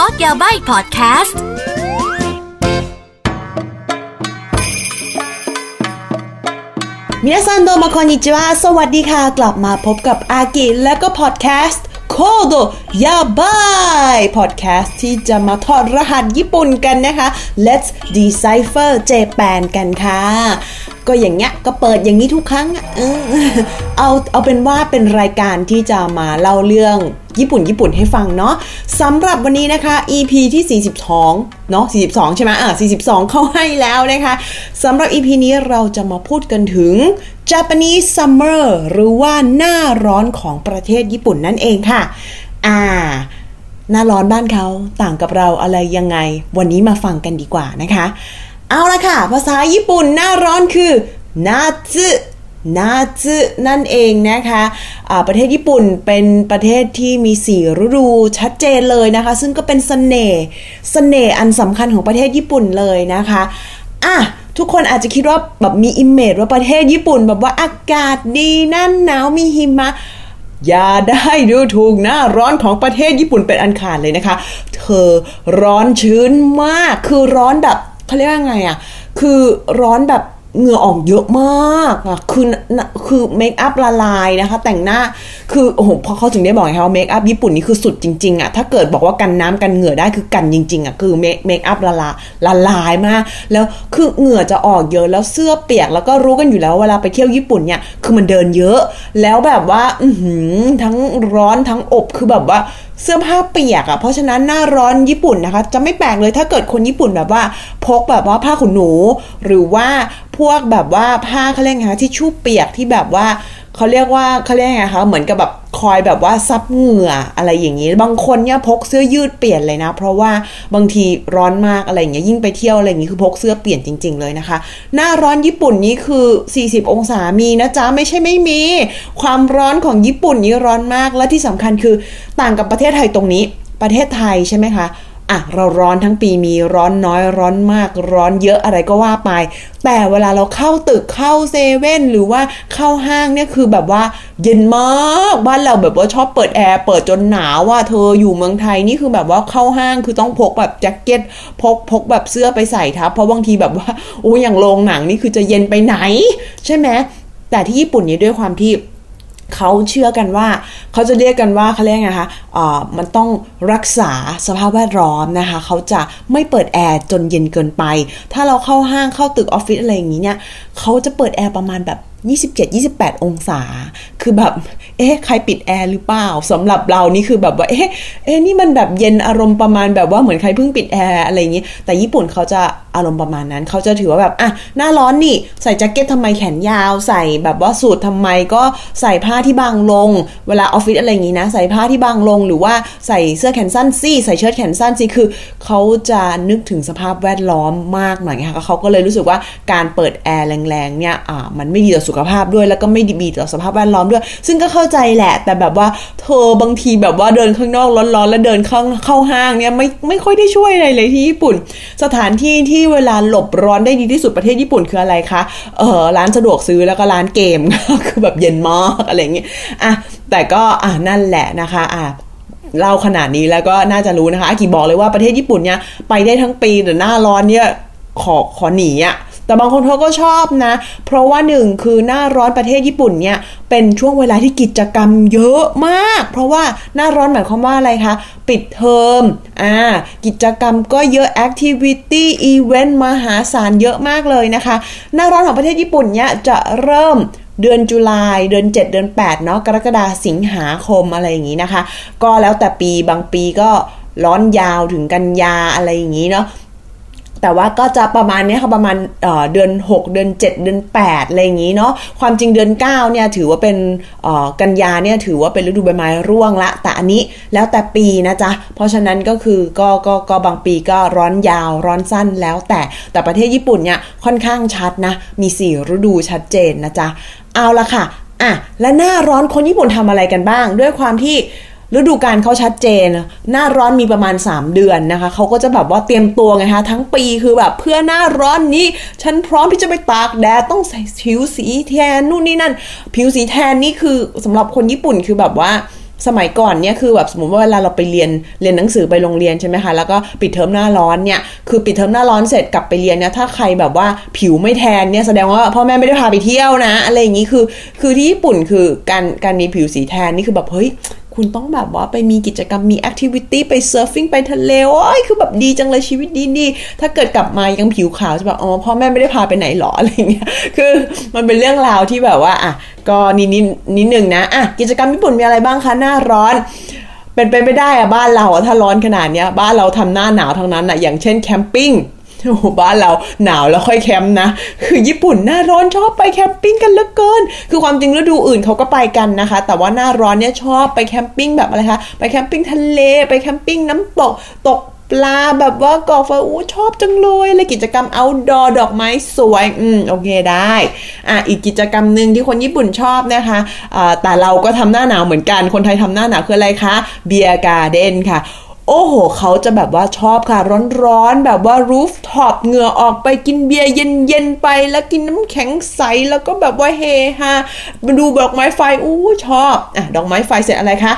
Code Yabaii พอดแคสต์ 皆さんどうもこんにちは สวัสดีค่ะ กลับมาพบกับอากิและก็พอดแคสต์ Code Yabaii พอดแคสต์ที่จะมาถอดรหัสญี่ปุ่นกันนะคะ Let's Decipher Japan กันค่ะ ก็อย่างเงี้ยก็เปิดอย่างนี้ทุกครั้งเออเอาเอาเป็นว่าเป็นรายการที่จะมาเล่าเรื่องญี่ปุ่นญี่ปุ่นให้ฟังเนาะสำหรับวันนี้นะคะ EP ที่ 42 เนาะ42 ใช่ไหมอะ42 เข้าให้แล้วนะคะสำหรับ EP นี้เราจะมาพูดกันถึง Japanese Summer หรือว่าหน้าร้อนของประเทศญี่ปุ่นนั่นเองค่ะ อ่า หน้าร้อนบ้านเขาต่างกับเราอะไรยังไง วันนี้มาฟังกันดีกว่านะคะ เอาละค่ะ ภาษาญี่ปุ่นหน้าร้อนคือนาซึ夏 นั่นเองนะคะ อะประเทศญี่ปุ่นเป็นประเทศที่มีสี่ฤดูชัดเจนเลยนะคะ ซึ่งก็เป็นสเสน่ห์เสน่ห์อันสำคัญของประเทศญี่ปุ่นเลยนะคะอะทุกคนอาจจะคิดว่าแบบมี image ว่าประเทศญี่ปุ่น แบบว่าอากาศดีนั่นหนาวมีหิมะอย่าได้ดูถูกหน้าร้อนของประเทศญี่ปุ่นเป็นอันขาดเลยนะคะ เธอร้อนชื้นมากคือร้อนแบบ เขาเรียกว่าไงอะ่ะคือร้อนแบบเหงื่อออกเยอะมากอะคือคือเมคอัพละลายนะคะ แต่งหน้าคือโอ้โหพอเขาถึงได้บอกไงว่าเมคอัพญี่ปุ่นนี่คือสุดจริงๆอะถ้าเกิดบอกว่ากันน้ำกันเหงื่อได้คือกันจริงๆอะคือเมคเมคอัพละลายละลายมาก แล้วคือเหงื่อจะออกเยอะแล้วเสื้อเปียกแล้วก็รู้กันอยู่แล้วเวลาไปเที่ยวญี่ปุ่นเนี่ยคือมันเดินเยอะ แล้วแบบว่า อืทั้งร้อนทั้งอบคือแบบว่าเสื้อผ้าเปียกอะ่ะ เพราะฉะนั้นหน้าร้อนญี่ปุ่นนะคะ จะไม่แปลกเลยถ้าเกิดคนญี่ปุ่นแบบว่า พกแบบว่าผ้าขนหนู หรือว่าพวกแบบว่าผ้าเขาเรียกไงคะที่ชู่เปียกที่แบบว่าเขาเรียกว่าเขาเรียกไงคะเหมือนกับแบบ คอยแบบว่าซับเหงื่ออะไรอย่างนี้ บางคนเนี่ยพกเสื้อยืดเปลี่ยนเลยนะ เพราะว่าบางทีร้อนมากอะไรอย่างเงี้ยยิ่งไปเที่ยวอะไรอย่างงี้คือพกเสื้อเปลี่ยนจริง ๆ เลยนะคะ หน้าร้อนญี่ปุ่นนี้คือ 40 องศามีนะจ๊ะไม่ใช่ไม่มี ความร้อนของญี่ปุ่นนี้ร้อนมากและที่สำคัญคือต่างกับประเทศไทยตรงนี้ ประเทศไทยใช่ไหมคะ อะเราร้อนทั้งปีมีร้อนน้อยร้อนมากร้อนเยอะอะไรก็ว่าไป แต่เวลาเราเข้าตึกเข้าเซเว่นหรือว่าเข้าห้างเนี่ยคือแบบว่า เย็นมากบ้านเราแบบว่าชอบเปิดแอร์เปิดจนหนาวว่าเธออยู่เมืองไทยนี่คือแบบว่าเข้าห้างคือต้องพกแบบแจ็คเก็ตพกพกแบบเสื้อไปใส่ทับ เพราะบางทีแบบว่าโอ้อย่างโรงหนังนี่คือจะเย็นไปไหน ใช่ไหมแต่ที่ญี่ปุ่นนี่ด้วยความที่ เขาเชื่อกันว่าเขาจะเรียกกันว่าเขาเรียกไงคะอ่ามันต้องรักษาสภาพแวดล้อมนะคะเขาจะไม่เปิดแอร์จนเย็นเกินไป ถ้าเราเข้าห้างเข้าตึกออฟฟิศอะไรอย่างนี้เนี่ยเขาจะเปิดแอร์ประมาณแบบ27-28 องศา คือแบบ เอ๊ะใครปิดแอร์หรือเปล่าสำหรับเรานี่คือแบบว่าเอ๊ะเอ๊ะนี่มันแบบเย็นอารมณ์ประมาณแบบว่าเหมือนใครเพิ่งปิดแอร์อะไรอย่างนี้ แต่ญี่ปุ่นเขาจะอารมณ์ประมาณนั้น เขาจะถือว่าแบบอะหน้าร้อนนี่ใส่แจ็คเก็ตทำไมแขนยาว ใส่แบบว่าสูททำไมก็ใส่ผ้าที่บางลง เวลาออฟฟิศอะไรอย่างนี้นะ ใส่ผ้าที่บางลงหรือว่าใส่เสื้อแขนสั้นสิใส่เชิ้ตแขนสั้นสิคือเขาจะนึกถึงสภาพแวดล้อมมากหน่อยค่ะเขาก็เลยรู้สึกว่าการเปิดแอร์แรงๆเนี่ยอ่ามันไม่ดีต่อสุขภาพด้วยแล้วก็ไม่ดีต่อสภาพแวดล้อมด้วย ซึ่งก็เข้าใจแหละ แต่แบบว่าเธอบางทีแบบว่าเดินข้างนอกร้อนๆ แล้วเดินเข้าเข้าห้างเนี่ยไม่ไม่ค่อยได้ช่วยอะไรเลยที่ญี่ปุ่น สถานที่ที่เวลาหลบร้อนได้ดีที่สุดประเทศญี่ปุ่นคืออะไรคะเออร้านสะดวกซื้อแล้วก็ร้านเกมคือแบบเย็นมากอะไรอย่างเงี้ยอะแต่ก็อะนั่นแหละนะคะอะเล่าขนาดนี้แล้วก็น่าจะรู้นะคะอากิบอกเลยว่าประเทศญี่ปุ่นเนี่ยไปได้ทั้งปีแต่หน้าร้อนเนี่ยขอขอหนีอะ่ะ แต่บางคนเขาก็ชอบนะ เพราะว่าหนึ่งคือหน้าร้อนประเทศญี่ปุ่นเนี่ยเป็นช่วงเวลาที่กิจกรรมเยอะมาก เพราะว่าหน้าร้อนหมายความว่าอะไรคะ ปิดเทอมอ่ากิจกรรมก็เยอะแอคทิวิตี้อีเวนต์มหาศาลเยอะมากเลยนะคะ หน้าร้อนของประเทศญี่ปุ่นเนี่ยจะเริ่มเดือนจุลายเดือน 7 เดือน 8 เนาะกรกฎาสิงหาคมอะไรอย่างนี้นะคะ ก็แล้วแต่ปีบางปีก็ร้อนยาวถึงกันยาอะไรอย่างนี้เนาะ แต่ว่าก็จะประมาณนี้ค่ะประมาณเดือน 6 เดือน 7 เดือน8อะไรอย่างนี้เนาะความจริงเดือน9เนี่ยถือว่าเป็นกันยาเนี่ยถือว่าเป็นฤดูใบไม้ร่วงละ แต่อันนี้แล้วแต่ปีนะจ๊ะ เพราะฉะนั้นก็คือก็ก็ก็บางปีก็ร้อนยาวร้อนสั้นแล้วแต่แต่ประเทศญี่ปุ่นเนี่ยค่อนข้างชัดนะ มี 4 ฤดูชัดเจนนะจ๊ะ เอาละค่ะอะและหน้าร้อนคนญี่ปุ่นทำอะไรกันบ้าง ด้วยความที่ ฤดูกาลเขาชัดเจน หน้าร้อนมีประมาณ 3 เดือนนะคะ เขาก็จะแบบว่าเตรียมตัวไงคะ ทั้งปีคือแบบเพื่อหน้าร้อนนี้ ฉันพร้อมที่จะไปตากแดด ต้องใส่ผิวสีแทนนู่นนี่นั่น ผิวสีแทนนี่คือสำหรับคนญี่ปุ่นคือแบบว่าสมัยก่อนเนี่ยคือแบบสมมติว่าเวลาเราไปเรียนเรียนหนังสือไปโรงเรียนใช่ไหมคะแล้วก็ปิดเทอมหน้าร้อนเนี่ยคือปิดเทอมหน้าร้อนเสร็จกลับไปเรียนเนี่ยถ้าใครแบบว่าผิวไม่แทนเนี่ยแสดงว่าพ่อแม่ไม่ได้พาไปเที่ยวนะ อะไรอย่างนี้คือ คือที่ญี่ปุ่นคือการการมีผิวสีแทนนี่คือแบบเฮ้ย คุณต้องแบบว่าไปมีกิจกรรมมี activity ไป surfing ไปทะเลโอ้ยคือแบบดีจังเลยชีวิตดีดีถ้าเกิดกลับมายังผิวขาวจะแบบอ๋อพ่อแม่ไม่ได้พาไปไหนหรออะไรเงี้ยคือมันเป็นเรื่องราวที่แบบว่าอะก็นิดนิดนิดหนึ่งนะอะกิจกรรมญี่ปุ่นมีอะไรบ้างคะหน้าร้อนเป็นไปไม่ได้อะบ้านเราอะถ้าร้อนขนาดเนี้ยบ้านเราทำหน้าหนาวทั้งนั้นอะอย่างเช่น camping โอ้บ้านเราหนาวแล้วค่อยแคมป์นะ คือญี่ปุ่นหน้าร้อนชอบไป camping กันเหลือเกิน คือความจริงฤดูอื่นเขาก็ไปกันนะคะ แต่ว่าหน้าร้อนเนี่ยชอบไป camping แบบอะไรคะ ไป camping ทะเล ไป camping น้ำตก ตกปลาแบบว่าก่อไฟอู้ชอบจังเลยเลยกิจกรรม outdoor ดอกไม้สวย อืม โอเคได้ อะ อีกกิจกรรมหนึ่งที่คนญี่ปุ่นชอบนะคะอ่าแต่เราก็ทำหน้าหนาวเหมือนกัน คนไทยทำหน้าหนาวคืออะไรคะ beer garden ค่ะ โอ้โห เขาจะแบบว่าชอบค่ะ ร้อนๆ แบบว่า rooftop เหงื่อออกไปกินเบียร์เย็นๆ ไปแล้วกินน้ำแข็งใส แล้วก็แบบว่าเฮฮาดูดอกไม้ไฟอู้ชอบอะดอกไม้ไฟเสร็จอะไรคะ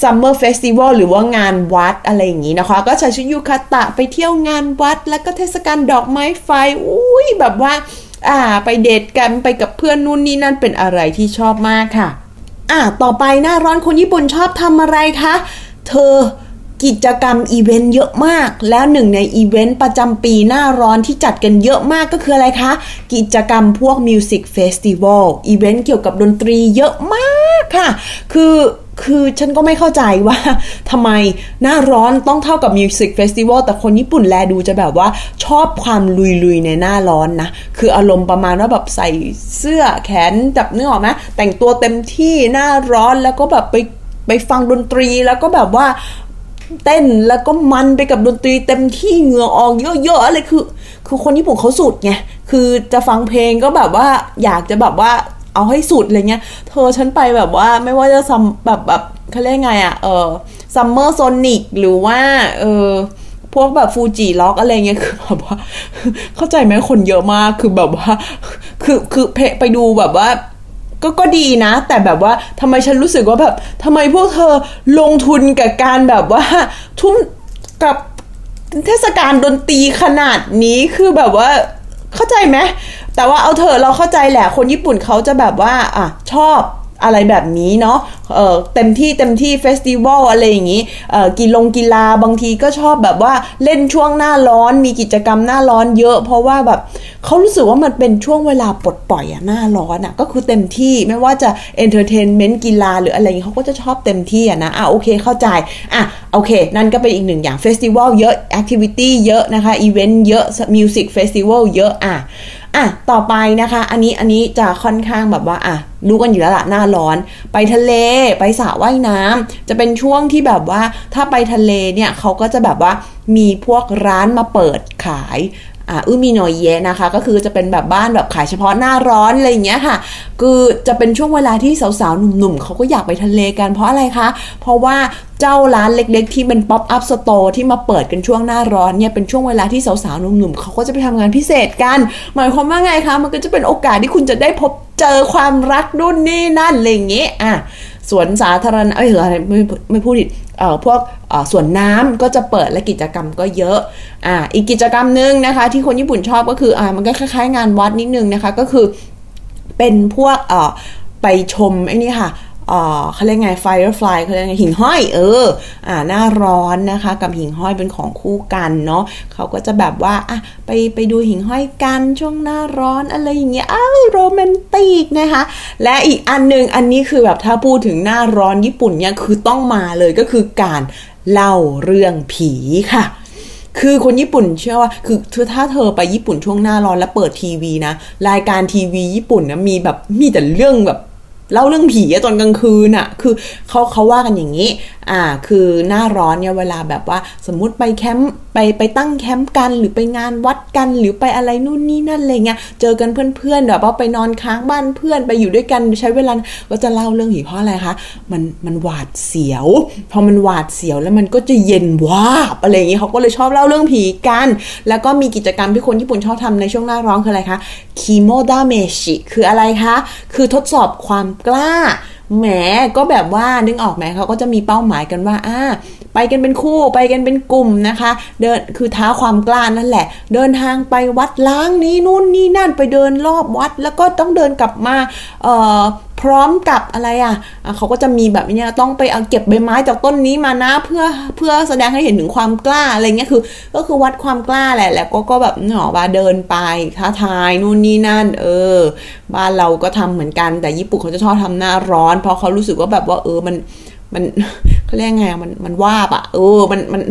Summer Festival หรือว่างานวัดอะไรอย่างนี้นะคะ ก็ใส่ชุดยูคาตะไปเที่ยวงานวัด แล้วก็เทศกาลดอกไม้ไฟอุ้ยแบบว่าอ่าไปเดทกันไปกับเพื่อนนู่นนี่นั่นเป็นอะไรที่ชอบมากค่ะอะต่อไปหน้าร้อนคนญี่ปุ่นชอบทำอะไรคะเธอ กิจกรรมอีเวนต์เยอะมาก แล้วหนึ่งในอีเวนต์ประจำปีหน้าร้อนที่จัดกันเยอะมากก็คืออะไรคะ กิจกรรมพวก music festival event เกี่ยวกับดนตรีเยอะมากค่ะ คือคือฉันก็ไม่เข้าใจว่าทำไมหน้าร้อนต้องเท่ากับ music festival แต่คนญี่ปุ่นแลดูจะแบบว่าชอบความลุยๆในหน้าร้อนนะ คืออารมณ์ประมาณว่าแบบใส่เสื้อแขนจับเนื้อออกไหมแต่งตัวเต็มที่หน้าร้อนแล้วก็แบบไปไปฟังดนตรีแล้วก็แบบว่า เต้นแล้วก็มันไปกับดนตรีเต็มที่เหงื่อออกเยอะๆอะไรคือ คือคนญี่ปุ่นเขาสุดไงคือจะฟังเพลงก็แบบว่าอยากจะแบบว่าเอาให้สุดอะไรเงี้ย เธอฉันไปแบบว่าไม่ว่าจะซัมแบบแบบเขาเรียกไงอะเออซัมเมอร์โซนิกหรือว่าเออพวกแบบฟูจิล็อกอะไรเงี้ยคือแบบว่า เข้าใจไหมคนเยอะมากคือแบบว่า คือคือเพไปดูแบบว่า ก็ก็ดีนะ แต่แบบว่าทำไมฉันรู้สึกว่าแบบทำไมพวกเธอลงทุนกับการแบบว่า ทุ่มกับเทศกาลดนตรีขนาดนี้คือแบบว่าเข้าใจไหมแต่ว่าเอาเถอะเราเข้าใจแหละคนญี่ปุ่นเขาจะแบบว่าอะชอบ อะไรแบบนี้เนาะเเต็มที่เต็มที่ festival อะไรอย่างนี้กีฬงกีฬาบางทีก็ชอบแบบว่าเล่นช่วงหน้าร้อน มีกิจกรรมหน้าร้อนเยอะ เพราะว่าแบบเขารู้สึกว่ามันเป็นช่วงเวลาปลดปล่อยอะหน้าร้อนอะก็คือเต็มที่ไม่ว่าจะ entertainment กีฬาหรืออะไรอย่างนี้เขาก็จะชอบเต็มที่อะนะอะโอเคเข้าใจอะโอเค นั่นก็เป็นอีกหนึ่งอย่าง festival เยอะ activity เยอะนะคะอีเวนต์เยอะ music festival เยอะอะ อะต่อไปนะคะ อันนี้อันนี้จะค่อนข้างแบบว่า อะรู้กันอยู่แล้วละหน้าร้อน ไปทะเลไปสระว่ายน้ำจะเป็นช่วงที่แบบว่าถ้าไปทะเลเนี่ยเขาก็จะแบบว่ามีพวกร้านมาเปิดขายอ่าอือมีหน่อยเยนะคะ ก็คือจะเป็นแบบบ้านแบบขายเฉพาะหน้าร้อนอะไรอย่างเงี้ยค่ะ คือจะเป็นช่วงเวลาที่สาวๆ หนุ่มๆเขาก็อยากไปทะเลกันเพราะอะไรคะ เพราะว่า เจ้าร้านเล็ก ๆ ที่เป็น pop-up store ที่มาเปิดกันช่วงหน้าร้อนเนี่ยเป็นช่วงเวลาที่สาวๆหนุ่มๆเขาก็จะไปทำงานพิเศษกัน หมายความว่าไงคะ มันก็จะเป็นโอกาสที่คุณจะได้พบเจอความรักนู่นนี่นั่นอะไรอย่างเงี้ยอะสวนสาธารณะเอ้ยอะไรไม่ไม่พูดผิดเอ่อพวกเอ่อสวนน้ำก็จะเปิดและกิจกรรมก็เยอะอ่าอีกกิจกรรมหนึ่งนะคะ ที่คนญี่ปุ่นชอบก็คืออ่ามันก็คล้ายๆงานวัดนิดนึงนะคะก็คือเป็นพวกเอ่อไปชมไอ้นี่ค่ะ เขาเรียกไง firefly เขาเรียกไงหิ่งห้อยเออ อ่าหน้าร้อนนะคะ กับหิ่งห้อยเป็นของคู่กันเนาะเขาก็จะแบบว่าอะไปไปดูหิ่งห้อยกันช่วงหน้าร้อนอะไรอย่างเงี้ยอ้าวโรแมนติกนะคะ และอีกอันหนึ่งอันนี้คือแบบถ้าพูดถึงหน้าร้อนญี่ปุ่นเนี่ยคือต้องมาเลยก็คือการเล่าเรื่องผีค่ะคือคนญี่ปุ่นเชื่อว่าคือถ้าเธอไปญี่ปุ่นช่วงหน้าร้อนแล้วเปิดทีวีนะ รายการทีวีญี่ปุ่นนะมีแบบมีแต่เรื่องแบบ เล่าเรื่องผีตอนกลางคืนอะคือเขาเขาว่ากันอย่างนี้ อ่า คือหน้าร้อนเนี่ยเวลาแบบว่าสมมุติไปแคมป์ไปไปตั้งแคมป์กัน หรือไปงานวัดกัน หรือไปอะไรนู่นนี่นั่นอะไรเงี้ย เจอกันเพื่อนๆแบบว่าไปนอนค้างบ้านเพื่อนไปอยู่ด้วยกันใช้เวลา ก็จะเล่าเรื่องผีเพราะอะไรคะ มันมันหวาดเสียว พอมันหวาดเสียวแล้วมันก็จะเย็นวาบอะไรอย่างงี้เขาก็เลยชอบเล่าเรื่องผีกัน แล้วก็มีกิจกรรมที่คนญี่ปุ่นชอบทำในช่วงหน้าร้อนคืออะไรคะ肝試し คืออะไรคะ คือทดสอบความกล้าแหมก็แบบว่านึกออกไหมเขาก็จะมีเป้าหมายกันว่าอ่า ไปกันเป็นคู่ไปกันเป็นกลุ่มนะคะ เดินคือท้าความกล้านั่นแหละ เดินทางไปวัดล้างนี้นู่นนี่นั่นไปเดินรอบวัด แล้วก็ต้องเดินกลับมาเอ่อพร้อมกับอะไรอะเขาก็จะมีแบบนี้ต้องไปเอาเก็บใบไม้จากต้นนี้มานะเพื่อเพื่อแสดงให้เห็นถึงความกล้าอะไรเงี้ยคือ ก็คือวัดความกล้าแหละ แล้วก็ก็แบบหนอว่าเดินไปท้าทายนู่นนี่นั่น เออ บ้านเราก็ทำเหมือนกันแต่ญี่ปุ่นเขาจะชอบทำหน้าร้อน เพราะเขารู้สึกว่าแบบว่าเออมันมัน เขาเรียกไงมันมันว่าบอะเออมันมัน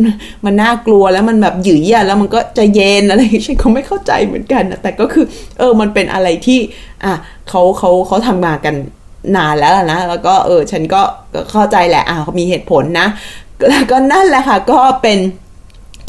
มันน่ากลัวแล้วมันแบบหยืยอะแล้วมันก็จะเย็นอะไรฉันก็ไม่เข้าใจเหมือนกันนะแต่ก็คือ เออมันเป็นอะไรที่ อะเขาเขาเขาทำมากันนานแล้วนะแล้วก็เออฉันก็เข้าใจแหละอะมีเหตุผลนะแล้วก็นั่นแหละค่ะ ก็เป็น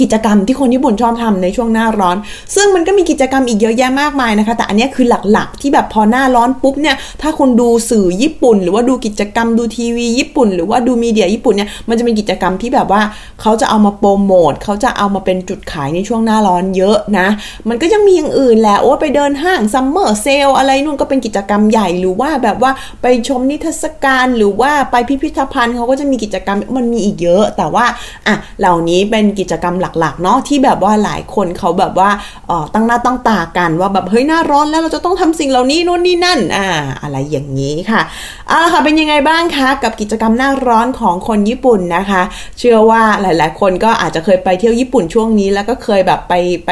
กิจกรรมที่คนญี่ปุ่นชอบทำในช่วงหน้าร้อน ซึ่งมันก็มีกิจกรรมอีกเยอะแยะมากมายนะคะ แต่อันนี้คือหลักๆ ที่แบบพอหน้าร้อนปุ๊บเนี่ย ถ้าคนดูสื่อญี่ปุ่น หรือว่าดูกิจกรรมดูทีวีญี่ปุ่น หรือว่าดูมีเดียญี่ปุ่นเนี่ย มันจะเป็นกิจกรรมที่แบบว่าเขาจะเอามาโปรโมทเขาจะเอามาเป็นจุดขายในช่วงหน้าร้อนเยอะนะ มันก็ยังมีอย่างอื่นแหละ โอ้ไปเดินห้างซัมเมอร์เซลอะไรนู่นก็เป็นกิจกรรมใหญ่หรือว่าแบบว่าไปชมนิทรรศการหรือว่าไปพิพิธภัณฑ์เขาก็จะมีกิจกรรมมันมีอีกเยอะ แต่ว่าอะเหล่านี้เป็นกิจกรรมหลักๆเนาะที่แบบว่าหลายคนเขาแบบว่าออตั้งหน้าตั้งตากันว่าแบบเฮ้ยหน้าร้อนแล้วเราจะต้องทำสิ่งเหล่านี้นู่นนี่นั่นอ่าอะไรอย่างนี้ค่ะเอาละค่ะเป็นยังไงบ้างคะกับกิจกรรมหน้าร้อนของคนญี่ปุ่นนะคะ เชื่อว่าหลาย ๆ คนก็อาจจะเคยไปเที่ยวญี่ปุ่นช่วงนี้ แล้วก็เคยแบบไปไป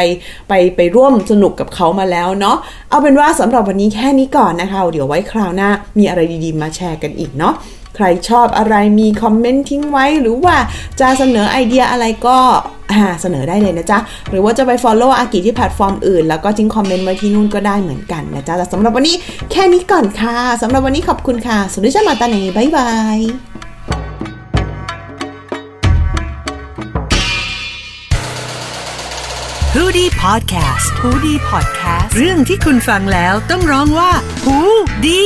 ไปไปร่วมสนุกกับเขามาแล้วเนาะเอาเป็นว่าสำหรับวันนี้แค่นี้ก่อนนะคะ เดี๋ยวไว้คราวหน้ามีอะไรดีๆ มาแชร์กันอีกเนาะ ใครชอบอะไรมีคอมเมนต์ทิ้งไว้ หรือว่าจะเสนอไอเดียอะไรก็เสนอได้เลยนะจ๊ะ หรือว่าจะไป Follow อากิที่แพลตฟอร์มอื่น แล้วก็ทิ้งคอมเมนต์ไว้ที่นู่นก็ได้เหมือนกันนะจ๊ะแต่สำหรับวันนี้แค่นี้ก่อนค่ะสำหรับวันนี้ขอบคุณค่ะそれじゃあまたね บ๊ายบาย h o ดี้พอดแคสต์ฮูดี้พอดแคสต์เรื่องที่คุณฟังแล้วต้องร้องว่าหูดี